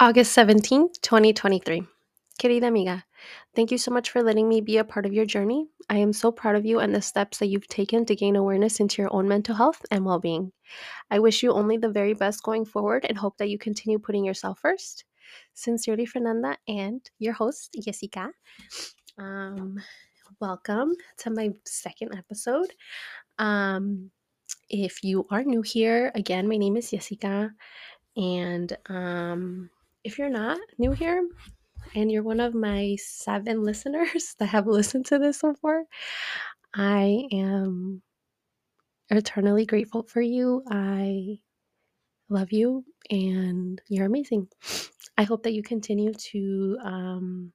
August 17th, 2023. Querida amiga, thank you so much for letting me be a part of your journey. I am so proud of you and the steps that you've taken to gain awareness into your own mental health and well being. I wish you only the very best going forward and hope that you continue putting yourself first. Sincerely, Fernanda, and your host, Jessica. Um, welcome to my second episode. Um, if you are new here, again, my name is Jessica, and um, if you're not new here and you're one of my seven listeners that have listened to this far, I am eternally grateful for you. I love you and you're amazing. I hope that you continue to um,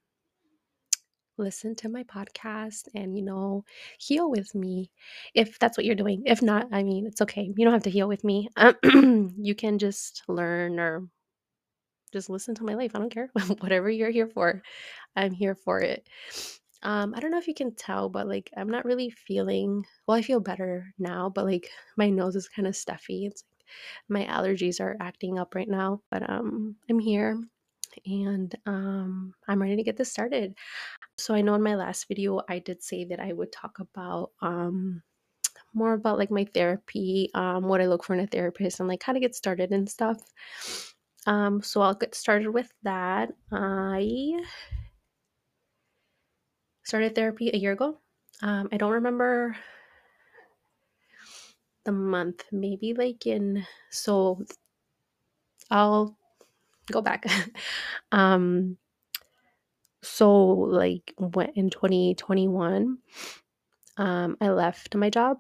listen to my podcast and, you know, heal with me if that's what you're doing. If not, I mean, it's okay. You don't have to heal with me. you can just learn or just listen to my life. I don't care. Whatever you're here for, I'm here for it. Um, I don't know if you can tell, but like I'm not really feeling well, I feel better now, but like my nose is kind of stuffy. It's like my allergies are acting up right now, but um I'm here and um I'm ready to get this started. So I know in my last video I did say that I would talk about um more about like my therapy, um, what I look for in a therapist, and like how to get started and stuff. Um, so I'll get started with that. I started therapy a year ago. Um, I don't remember the month, maybe like in so I'll go back. um, so like in 2021, um, I left my job.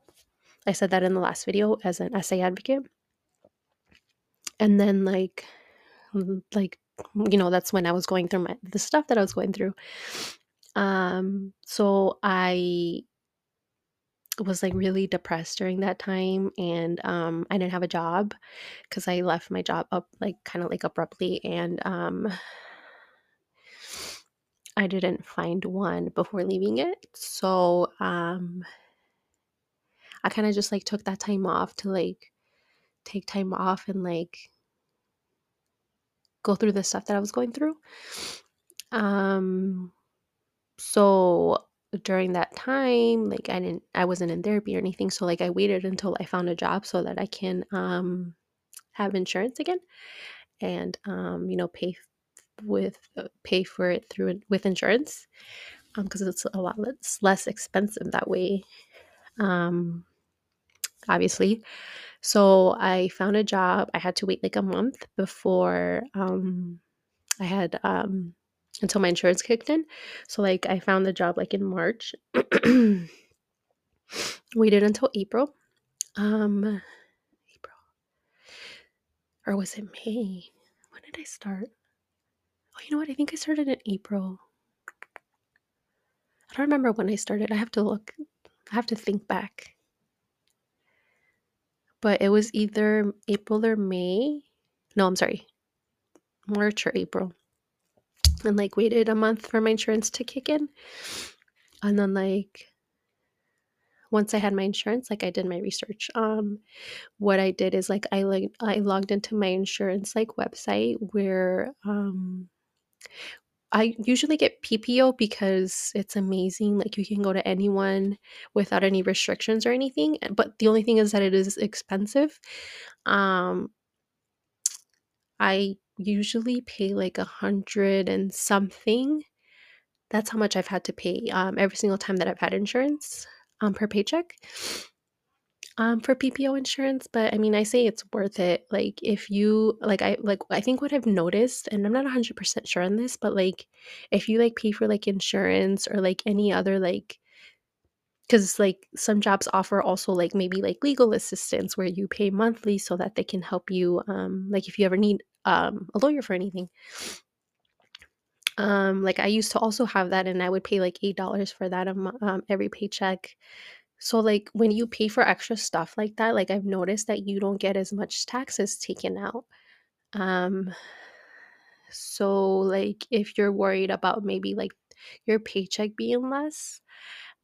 I said that in the last video as an SA advocate. And then like like you know that's when i was going through my the stuff that i was going through. Um so i was like really depressed during that time and um i didn't have a job because i left my job up like kind of like abruptly and um i didn't find one before leaving it. So um i kind of just like took that time off to like take time off and like go through the stuff that i was going through. Um so during that time like i didn't i wasn't in therapy or anything so like i waited until i found a job so that i can um have insurance again and um you know pay with uh, pay for it through with insurance um because it's a lot less, less expensive that way. Um obviously so i found a job i had to wait like a month before um i had um until my insurance kicked in. So like I found the job like in March. Waited until April. Um April. Or was it May? When did I start? Oh, you know what? I think I started in April. I don't remember when I started. I have to look. I have to think back. But it was either April or May. No, I'm sorry. March or April and like waited a month for my insurance to kick in. And then like once I had my insurance, like I did my research. Um what I did is like I like I logged into my insurance like website where um I usually get PPO because it's amazing. Like you can go to anyone without any restrictions or anything. But the only thing is that it is expensive. Um I usually pay like a hundred and something. That's how much I've had to pay um, every single time that I've had insurance um, per paycheck um, for PPO insurance. But I mean, I say it's worth it. Like if you like, I like I think what I've noticed, and I'm not 100 percent sure on this, but like if you like pay for like insurance or like any other like because like some jobs offer also like maybe like legal assistance where you pay monthly so that they can help you um like if you ever need um a lawyer for anything um like i used to also have that and i would pay like eight dollars for that um, every paycheck so like when you pay for extra stuff like that like i've noticed that you don't get as much taxes taken out um so like if you're worried about maybe like your paycheck being less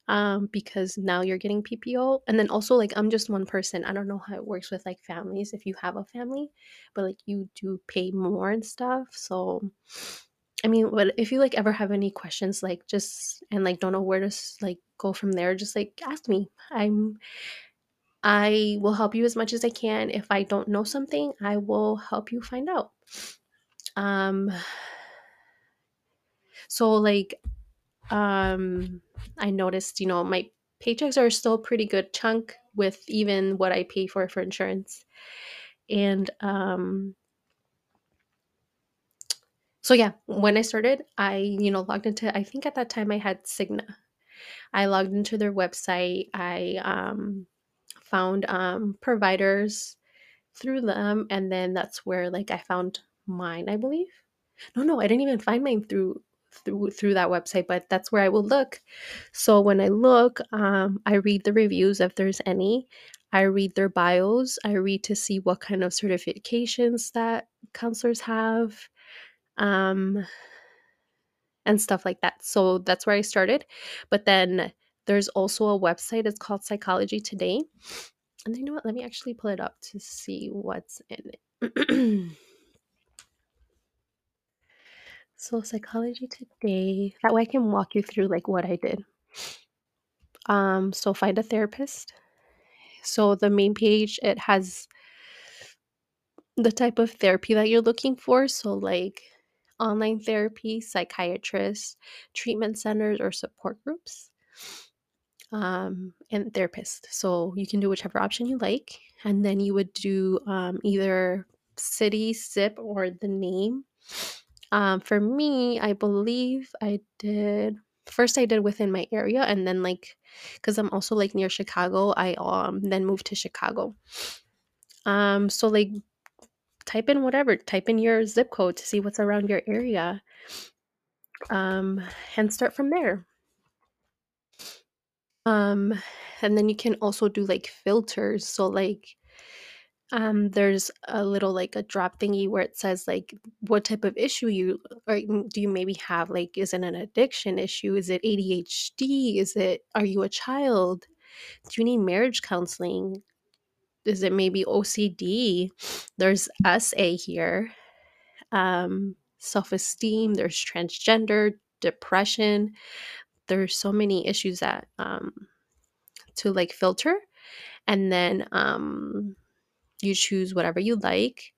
um, because now you're getting PPO. And then also, like, I'm just one person. I don't know how it works with like families if you have a family, but like you do pay more and stuff. So, I mean, but if you like ever have any questions, like just and like don't know where to like go from there, just like ask me. I'm I will help you as much as I can. If I don't know something, I will help you find out. Um, so like um I noticed, you know, my paychecks are still pretty good chunk with even what I pay for for insurance. And um so yeah, when I started, I, you know, logged into I think at that time I had Cigna. I logged into their website. I um found um providers through them and then that's where like I found mine, I believe. No, no, I didn't even find mine through through through that website, but that's where I will look. So when I look, um, I read the reviews if there's any. I read their bios. I read to see what kind of certifications that counselors have, um, and stuff like that. So that's where I started. But then there's also a website. It's called Psychology Today. And you know what? Let me actually pull it up to see what's in it. So Psychology Today, that way I can walk you through like what I did. Um, so find a therapist. So the main page it has the type of therapy that you're looking for. So like online therapy, psychiatrists, treatment centers, or support groups, um, and therapist. So you can do whichever option you like, and then you would do um, either city, zip, or the name. Um, for me, I believe I did first I did within my area and then like because I'm also like near Chicago, I um then moved to Chicago. Um so like type in whatever, type in your zip code to see what's around your area. Um and start from there. Um and then you can also do like filters. So like um there's a little like a drop thingy where it says like what type of issue you or do you maybe have like is it an addiction issue is it adhd is it are you a child do you need marriage counseling is it maybe ocd there's sa here um self-esteem there's transgender depression there's so many issues that um to like filter and then um you choose whatever you like.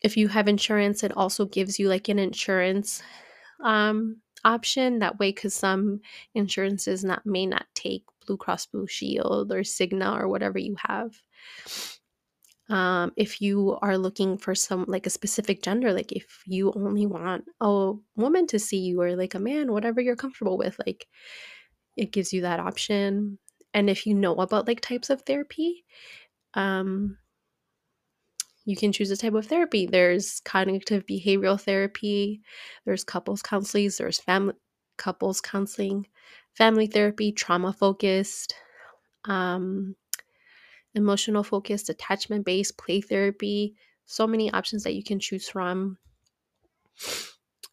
If you have insurance, it also gives you like an insurance um, option. That way, because some insurances not may not take Blue Cross Blue Shield or Cigna or whatever you have. Um, if you are looking for some like a specific gender, like if you only want a woman to see you or like a man, whatever you're comfortable with, like it gives you that option. And if you know about like types of therapy, um, you can choose a type of therapy. There's cognitive behavioral therapy, there's couples counseling, there's family couples counseling, family therapy, trauma focused, um, emotional focused, attachment based, play therapy. So many options that you can choose from.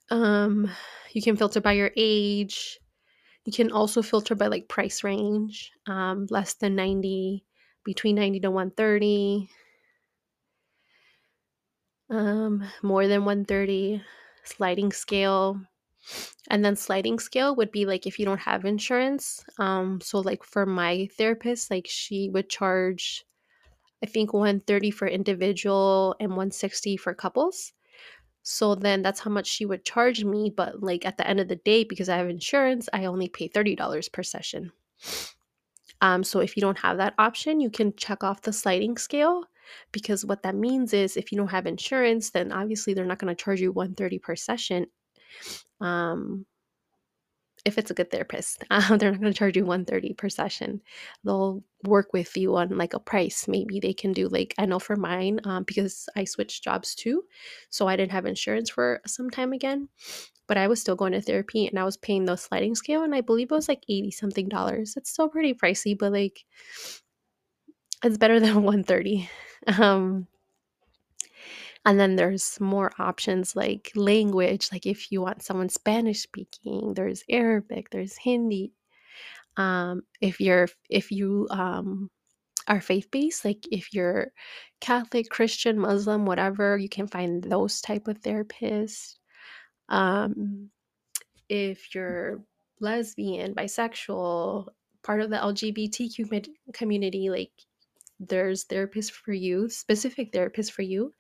Um, you can filter by your age. You can also filter by like price range, um, less than 90, between 90 to 130 um, more than 130, sliding scale. And then sliding scale would be like if you don't have insurance. Um, so like for my therapist, like she would charge I think 130 for individual and 160 for couples. So then that's how much she would charge me, but like at the end of the day because I have insurance, I only pay $30 per session. Um, so if you don't have that option, you can check off the sliding scale because what that means is if you don't have insurance, then obviously they're not going to charge you 130 per session. Um, if it's a good therapist, uh, they're not going to charge you 130 per session. They'll work with you on like a price. Maybe they can do like I know for mine um, because I switched jobs too, so I didn't have insurance for some time again but I was still going to therapy and I was paying the sliding scale and I believe it was like 80 something dollars. It's still pretty pricey, but like it's better than 130. Um and then there's more options like language, like if you want someone Spanish speaking, there's Arabic, there's Hindi. Um, if you're if you um, are faith based, like if you're Catholic, Christian, Muslim, whatever, you can find those type of therapists. Um, if you're lesbian, bisexual, part of the LGBTQ community, like there's therapists for you, specific therapists for you.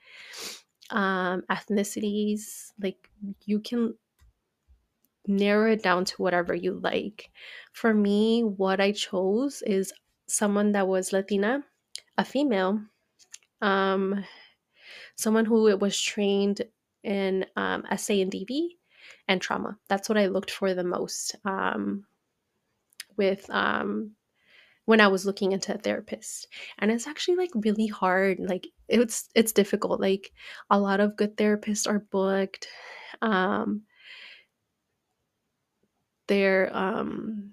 Um, ethnicities, like you can narrow it down to whatever you like. For me, what I chose is someone that was Latina, a female, um, someone who it was trained in um, SA and DV and trauma. That's what I looked for the most um, with um, when I was looking into a therapist. And it's actually like really hard. Like it's it's difficult. Like a lot of good therapists are booked. Um, they're um,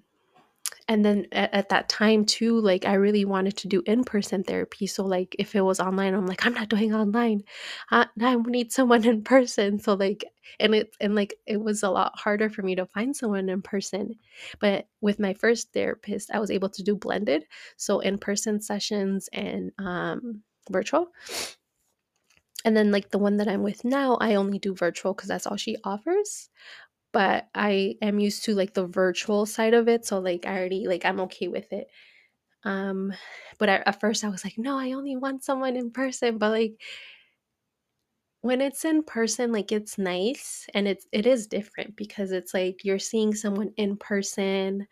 and then at, at, that time too like i really wanted to do in-person therapy so like if it was online i'm like i'm not doing online. I, I need someone in person. So like and it and like it was a lot harder for me to find someone in person but with my first therapist i was able to do blended so in-person sessions and um virtual. And then like the one that i'm with now i only do virtual because that's all she offers but I am used to like the virtual side of it. So like I already like I'm okay with it. Um, but I, at first I was like, no, I only want someone in person. But like when it's in person, like it's nice and it's it is different because it's like you're seeing someone in person.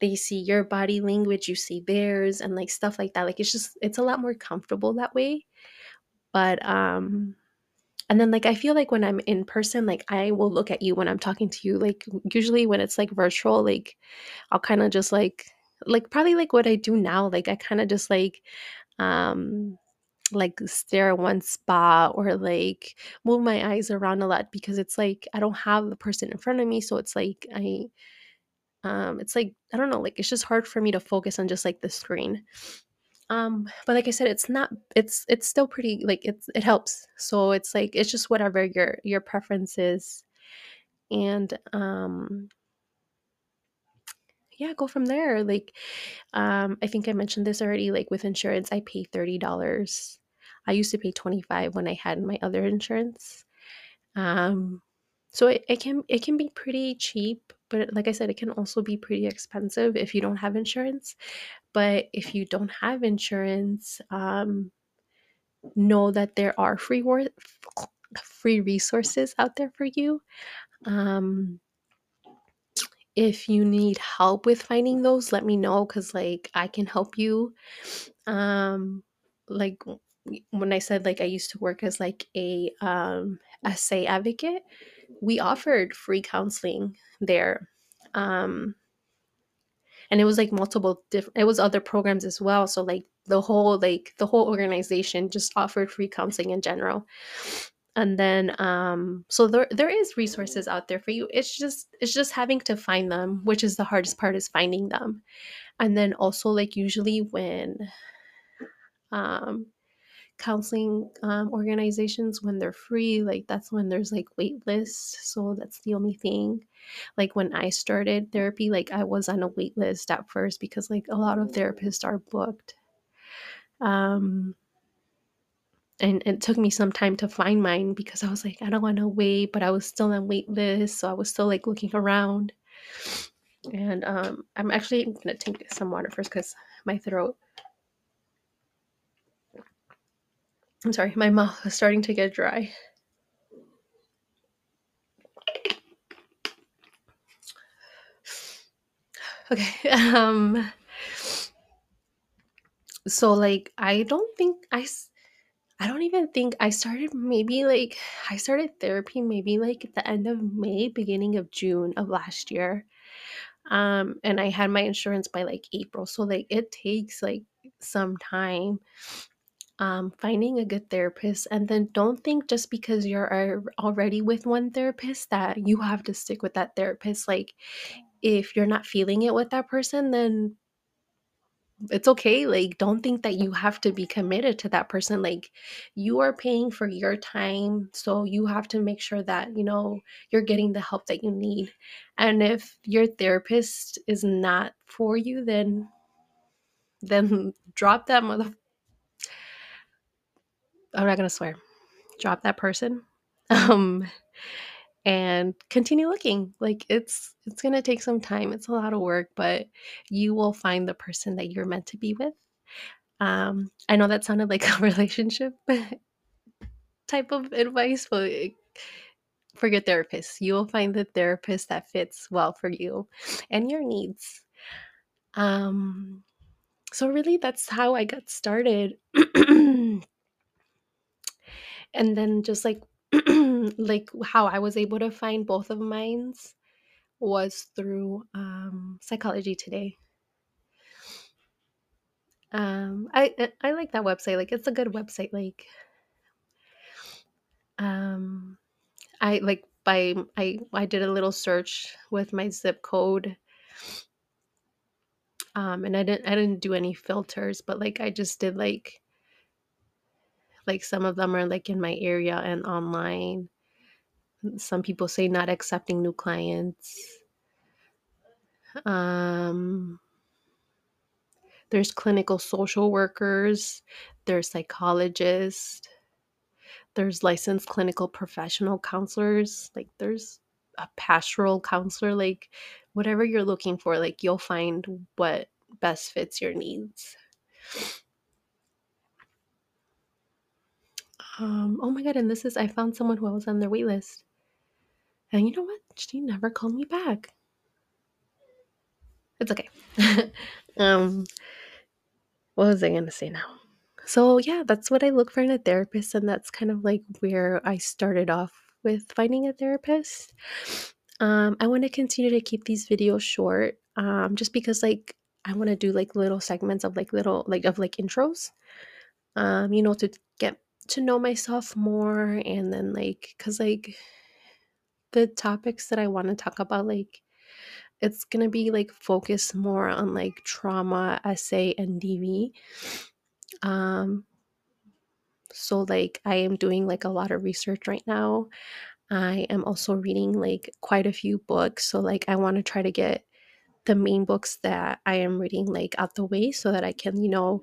They see your body language, you see theirs, and like stuff like that. Like it's just it's a lot more comfortable that way. But um and then like I feel like when I'm in person, like I will look at you when I'm talking to you. Like usually when it's like virtual, like I'll kind of just like like probably like what I do now. Like I kind of just like um like stare at one spot or like move my eyes around a lot because it's like I don't have the person in front of me. So it's like I um it's like I don't know, like it's just hard for me to focus on just like the screen um but like i said it's not it's it's still pretty like it's it helps. So it's like it's just whatever your your preference is. And um yeah go from there. Like um i think i mentioned this already like with insurance i pay $30 i used to pay 25 when i had my other insurance. Um so it, it can it can be pretty cheap but like i said it can also be pretty expensive if you don't have insurance but if you don't have insurance, um, know that there are free wor- free resources out there for you. Um, if you need help with finding those, let me know because like I can help you. Um, like when I said like I used to work as like a um, SA advocate, we offered free counseling there. Um, and it was like multiple different it was other programs as well so like the whole like the whole organization just offered free counseling in general and then um so there there is resources out there for you it's just it's just having to find them which is the hardest part is finding them and then also like usually when um counseling um, organizations when they're free like that's when there's like wait lists so that's the only thing. Like when i started therapy like i was on a wait list at first because like a lot of therapists are booked. Um and it took me some time to find mine because i was like i don't want to wait but i was still on wait list so i was still like looking around. And um i'm actually gonna take some water first because my throat I'm sorry, my mouth is starting to get dry. Okay. Um so like I don't think I I don't even think I started maybe like I started therapy maybe like at the end of May, beginning of June of last year. Um and I had my insurance by like April. So like it takes like some time um, finding a good therapist and then don't think just because you're already with one therapist that you have to stick with that therapist like if you're not feeling it with that person then it's okay. Like, don't think that you have to be committed to that person. Like, you are paying for your time. So you have to make sure that, you know, you're getting the help that you need. And if your therapist is not for you, then then drop that mother I'm not gonna swear. Drop that person. Um and continue looking. Like it's it's going to take some time. It's a lot of work, but you will find the person that you're meant to be with. Um I know that sounded like a relationship type of advice, but for your therapist, you will find the therapist that fits well for you and your needs. Um so really that's how I got started. and then just like like how I was able to find both of mine's was through um, Psychology Today. Um, I I like that website. Like it's a good website. Like, um, I like by I I did a little search with my zip code. Um, and I didn't I didn't do any filters, but like I just did like like some of them are like in my area and online. Some people say not accepting new clients. Um, there's clinical social workers, there's psychologists, there's licensed clinical professional counselors, like there's a pastoral counselor, like whatever you're looking for, like you'll find what best fits your needs. Um, oh my god, and this is I found someone who I was on their wait list. And you know what? She never called me back. It's okay. um what was I gonna say now? So yeah, that's what I look for in a therapist, and that's kind of like where I started off with finding a therapist. Um, I want to continue to keep these videos short, um, just because like I want to do like little segments of like little like of like intros, um, you know, to get to know myself more, and then like because like the topics that I want to talk about, like it's gonna be like focused more on like trauma, SA, and DV. Um, so like I am doing like a lot of research right now. I am also reading like quite a few books. So like I want to try to get the main books that I am reading like out the way so that I can, you know,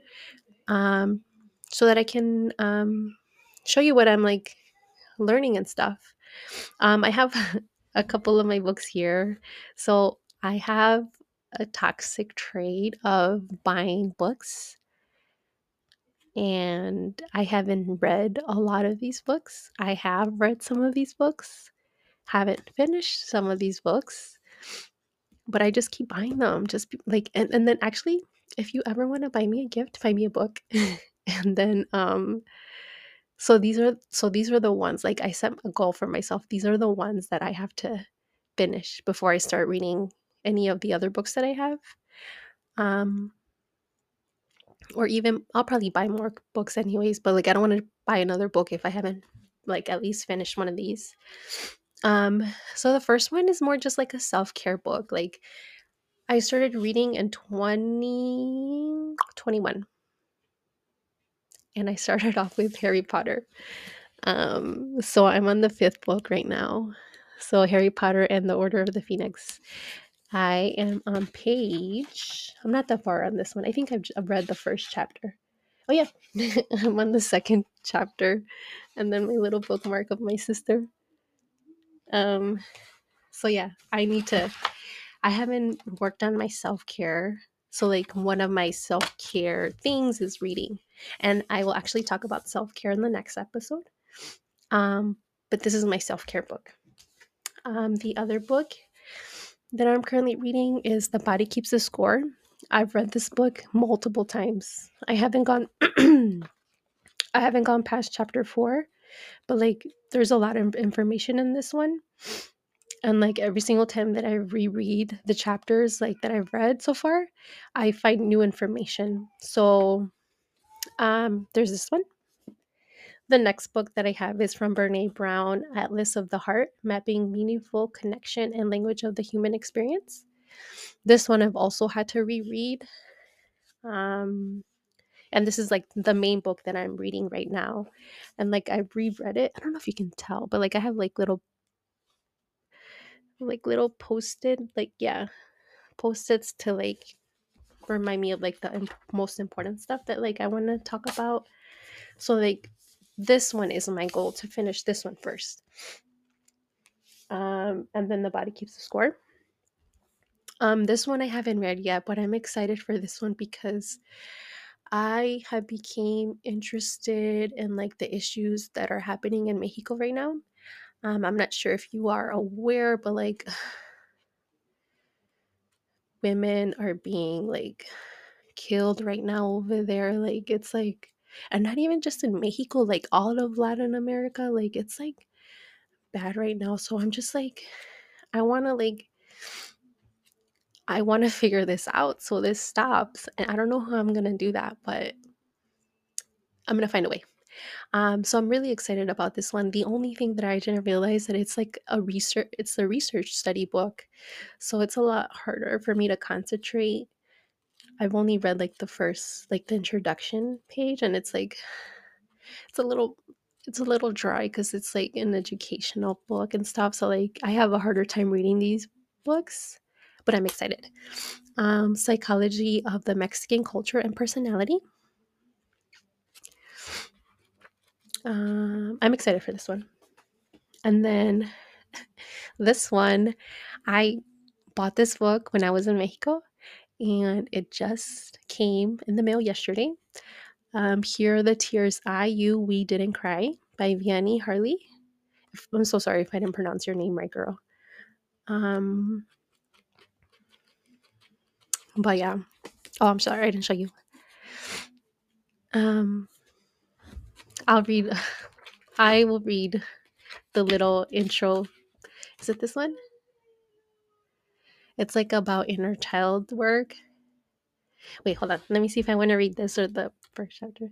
um so that I can um show you what I'm like learning and stuff. Um I have a couple of my books here. So I have a toxic trait of buying books and I haven't read a lot of these books. I have read some of these books, haven't finished some of these books, but I just keep buying them. Just like, and, and then actually, if you ever want to buy me a gift, buy me a book. and then, um, so these are so these are the ones like I set a goal for myself. These are the ones that I have to finish before I start reading any of the other books that I have. Um, or even I'll probably buy more books anyways, but like I don't want to buy another book if I haven't like at least finished one of these. Um so the first one is more just like a self-care book. Like I started reading in 2021. And I started off with Harry Potter. Um so I'm on the 5th book right now. So Harry Potter and the Order of the Phoenix. I am on page. I'm not that far on this one. I think I've, I've read the first chapter. Oh yeah, I'm on the second chapter, and then my little bookmark of my sister. Um, so yeah, I need to. I haven't worked on my self care. So like one of my self care things is reading, and I will actually talk about self care in the next episode. Um, but this is my self care book. Um, the other book that I'm currently reading is The Body Keeps the Score. I've read this book multiple times. I haven't gone I haven't gone past chapter 4, but like there's a lot of information in this one. And like every single time that I reread the chapters like that I've read so far, I find new information. So um there's this one. The next book that I have is from Brene Brown, Atlas of the Heart Mapping Meaningful Connection and Language of the Human Experience. This one I've also had to reread. Um, and this is like the main book that I'm reading right now. And like I've reread it. I don't know if you can tell, but like I have like little like little posted like yeah post-its to like remind me of like the imp- most important stuff that like I want to talk about. So like this one is my goal to finish this one first. Um, and then the body keeps the score. Um, this one I haven't read yet, but I'm excited for this one because I have became interested in like the issues that are happening in Mexico right now. Um, I'm not sure if you are aware, but like women are being like killed right now over there. Like it's like, and not even just in Mexico, like all of Latin America. Like it's like bad right now. So I'm just like, I want to like, I want to figure this out so this stops. And I don't know how I'm gonna do that, but I'm gonna find a way. Um, so I'm really excited about this one. The only thing that I didn't realize that it's like a research, it's a research study book, so it's a lot harder for me to concentrate. I've only read like the first, like the introduction page, and it's like, it's a little, it's a little dry because it's like an educational book and stuff. So like I have a harder time reading these books, but I'm excited. Um, Psychology of the Mexican Culture and Personality. Um, I'm excited for this one. And then this one, I bought this book when I was in Mexico and it just came in the mail yesterday. Um, Here are the Tears I, You, We Didn't Cry by Vianney Harley. I'm so sorry if I didn't pronounce your name right, girl. Um, but yeah. Oh, I'm sorry, I didn't show you. Um, I'll read, I will read the little intro. Is it this one? It's like about inner child work. Wait, hold on. Let me see if I want to read this or the first chapter.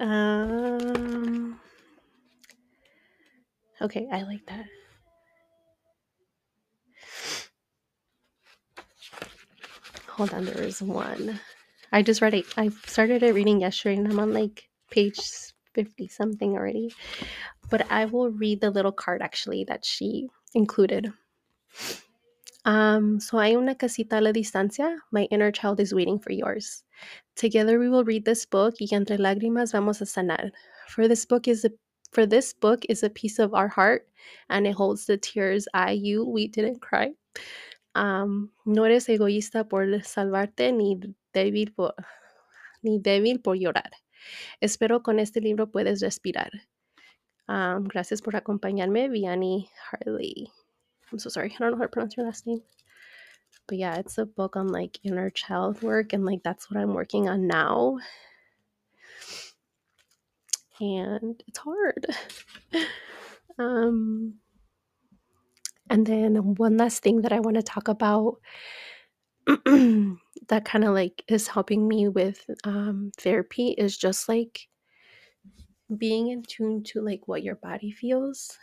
Um. Okay, I like that. Hold on, there is one. I just read it. I started it reading yesterday, and I'm on like page fifty something already. But I will read the little card actually that she included. Um, so hay una casita a la distancia. My inner child is waiting for yours. Together we will read this book y entre lágrimas vamos a sanar. For this book is a for this book is a piece of our heart and it holds the tears I, you, we didn't cry. Um, no eres egoísta por salvarte ni débil por, ni débil por llorar. Espero con este libro puedes respirar. Um, gracias por acompañarme, Vianney Harley. I'm so sorry. I don't know how to pronounce your last name. But yeah, it's a book on like inner child work, and like that's what I'm working on now. And it's hard. um, and then one last thing that I want to talk about that kind of like is helping me with um, therapy is just like being in tune to like what your body feels.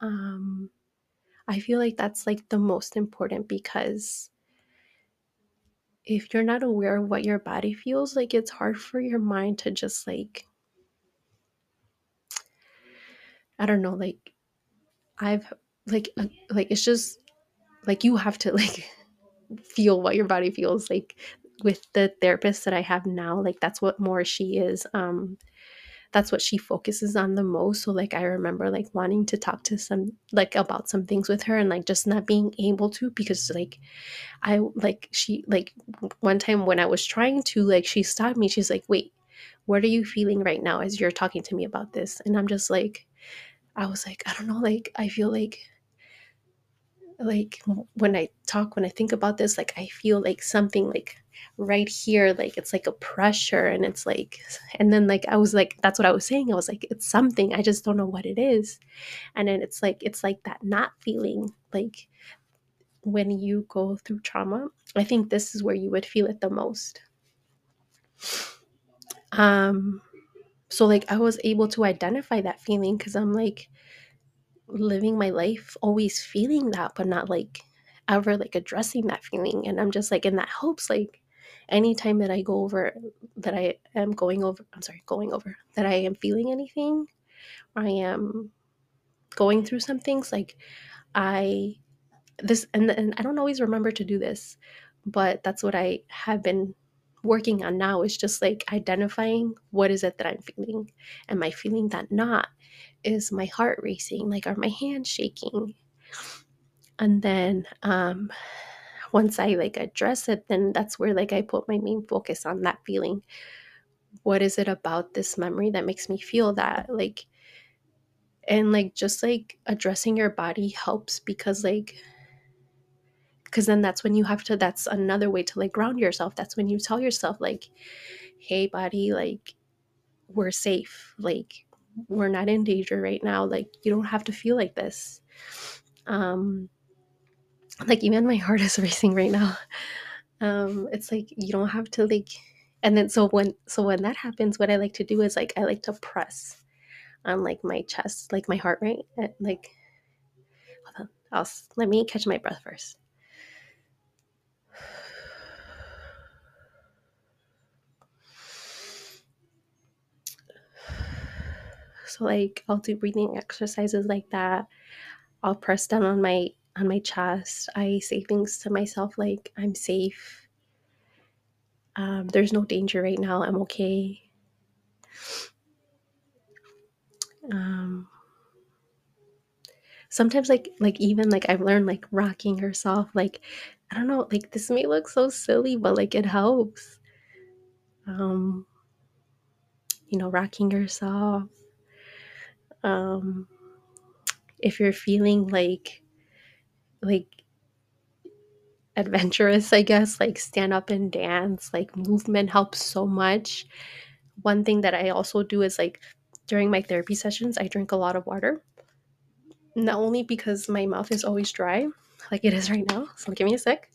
Um, I feel like that's like the most important because if you're not aware of what your body feels, like it's hard for your mind to just like, I don't know, like I've like, uh, like it's just like you have to like feel what your body feels like with the therapist that I have now. Like that's what more she is. Um, that's what she focuses on the most. So like I remember like wanting to talk to some like about some things with her and like just not being able to because like I like she like one time when I was trying to like she stopped me. She's like, "Wait, what are you feeling right now as you're talking to me about this?" And I'm just like I was like, I don't know, like I feel like like when I talk when I think about this like I feel like something like right here like it's like a pressure and it's like and then like I was like that's what I was saying. I was like it's something. I just don't know what it is. And then it's like it's like that not feeling like when you go through trauma. I think this is where you would feel it the most. Um so like I was able to identify that feeling cuz I'm like living my life always feeling that, but not like ever like addressing that feeling. And I'm just like in that hopes, like anytime that I go over that I am going over, I'm sorry, going over that I am feeling anything, or I am going through some things, like I this and, and I don't always remember to do this, but that's what I have been working on now is just like identifying what is it that I'm feeling. Am I feeling that not? Is my heart racing? Like are my hands shaking? And then um once I like address it, then that's where like I put my main focus on that feeling. What is it about this memory that makes me feel that? Like and like just like addressing your body helps because like because then that's when you have to that's another way to like ground yourself. That's when you tell yourself like hey body like we're safe. Like we're not in danger right now. Like you don't have to feel like this. Um like even my heart is racing right now. Um it's like you don't have to like and then so when so when that happens what i like to do is like i like to press on like my chest like my heart rate eh, like hold on. I'll let me catch my breath first So like I'll do breathing exercises like that. I'll press down on my on my chest. I say things to myself like I'm safe. Um, there's no danger right now. I'm okay. Um, sometimes like like even like I've learned like rocking yourself. Like I don't know. Like this may look so silly, but like it helps. Um, you know, rocking yourself. Um, if you're feeling like like adventurous, I guess, like stand up and dance, like movement helps so much. One thing that I also do is like during my therapy sessions, I drink a lot of water. Not only because my mouth is always dry, like it is right now. So give me a sec.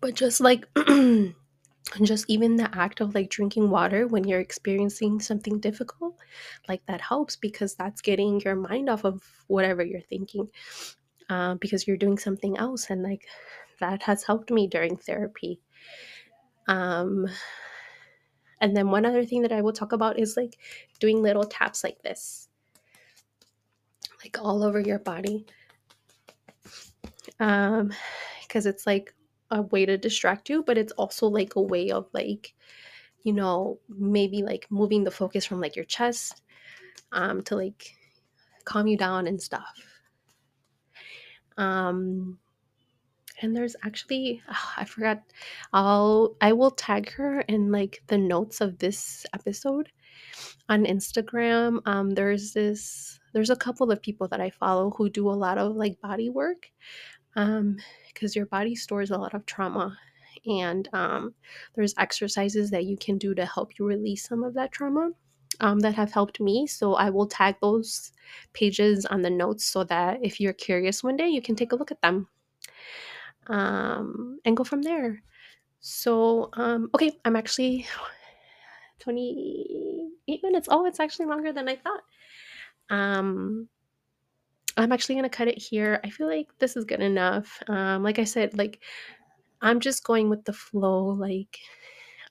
But just like just even the act of like drinking water when you're experiencing something difficult like that helps because that's getting your mind off of whatever you're thinking uh, because you're doing something else and like that has helped me during therapy. Um and then one other thing that i will talk about is like doing little taps like this like all over your body. Um because it's like a way to distract you but it's also like a way of like you know maybe like moving the focus from like your chest um to like calm you down and stuff. Um and there's actually oh, i forgot i'll i will tag her in like the notes of this episode on instagram. Um there's this there's a couple of people that i follow who do a lot of like body work. Um because your body stores a lot of trauma and um, there's exercises that you can do to help you release some of that trauma um, that have helped me so i will tag those pages on the notes so that if you're curious one day you can take a look at them. Um, and go from there. So um, okay i'm actually 28 minutes. Oh it's actually longer than i thought. Um I'm actually gonna cut it here. I feel like this is good enough. Um, like I said, like I'm just going with the flow. Like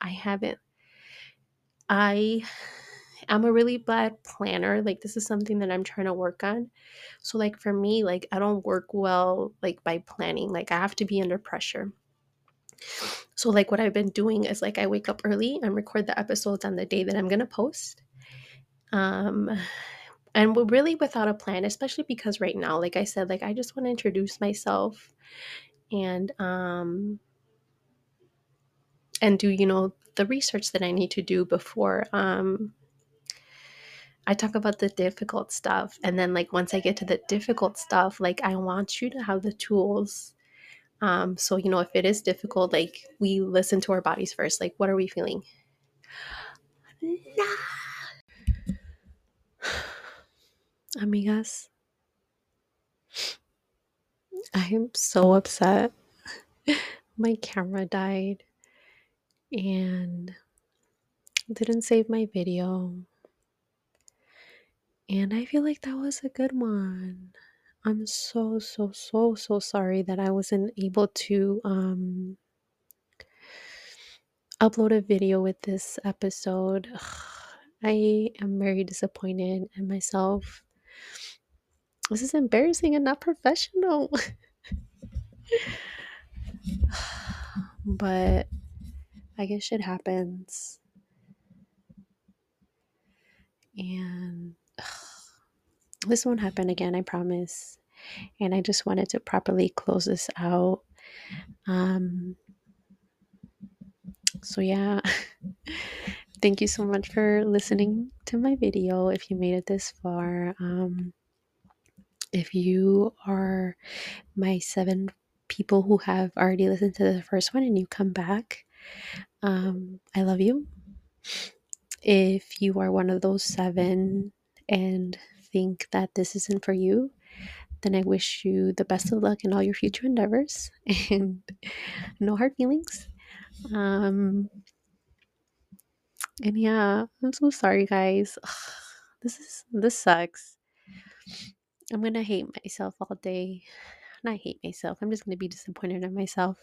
I haven't. I am a really bad planner. Like this is something that I'm trying to work on. So like for me, like I don't work well like by planning. Like I have to be under pressure. So like what I've been doing is like I wake up early and record the episodes on the day that I'm gonna post. Um and we're really without a plan especially because right now like i said like i just want to introduce myself and um and do you know the research that i need to do before um i talk about the difficult stuff and then like once i get to the difficult stuff like i want you to have the tools um so you know if it is difficult like we listen to our bodies first like what are we feeling amigas I am so upset. My camera died and didn't save my video. And I feel like that was a good one. I'm so so so so sorry that I wasn't able to um upload a video with this episode. I am very disappointed in myself. This is embarrassing and not professional. but I guess shit happens. And this won't happen again, I promise. And I just wanted to properly close this out. Um, so, yeah. Thank you so much for listening to my video if you made it this far. Um, if you are my seven people who have already listened to the first one and you come back, um, I love you. If you are one of those seven and think that this isn't for you, then I wish you the best of luck in all your future endeavors and no hard feelings. Um, and yeah, I'm so sorry, guys. This is this sucks. I'm gonna hate myself all day. Not hate myself. I'm just gonna be disappointed in myself.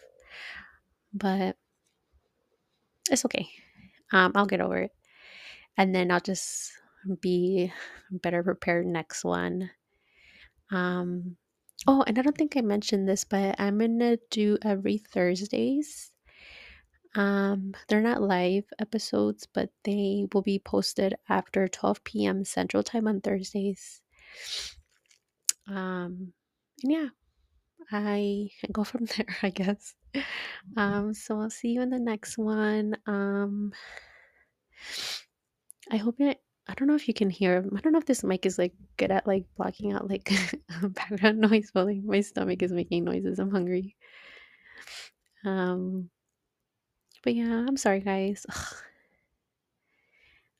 But it's okay. Um, I'll get over it and then I'll just be better prepared next one. Um, oh, and I don't think I mentioned this, but I'm gonna do every Thursdays. Um, they're not live episodes, but they will be posted after 12 p.m. Central Time on Thursdays. Um, and yeah, I go from there, I guess. Um, so I'll see you in the next one. Um, I hope it. I don't know if you can hear. I don't know if this mic is like good at like blocking out like background noise, but like my stomach is making noises. I'm hungry. Um, but yeah, I'm sorry, guys.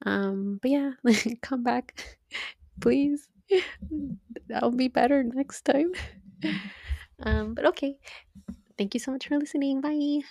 Um, but yeah, come back, please. That'll be better next time. Um, but okay. Thank you so much for listening. Bye.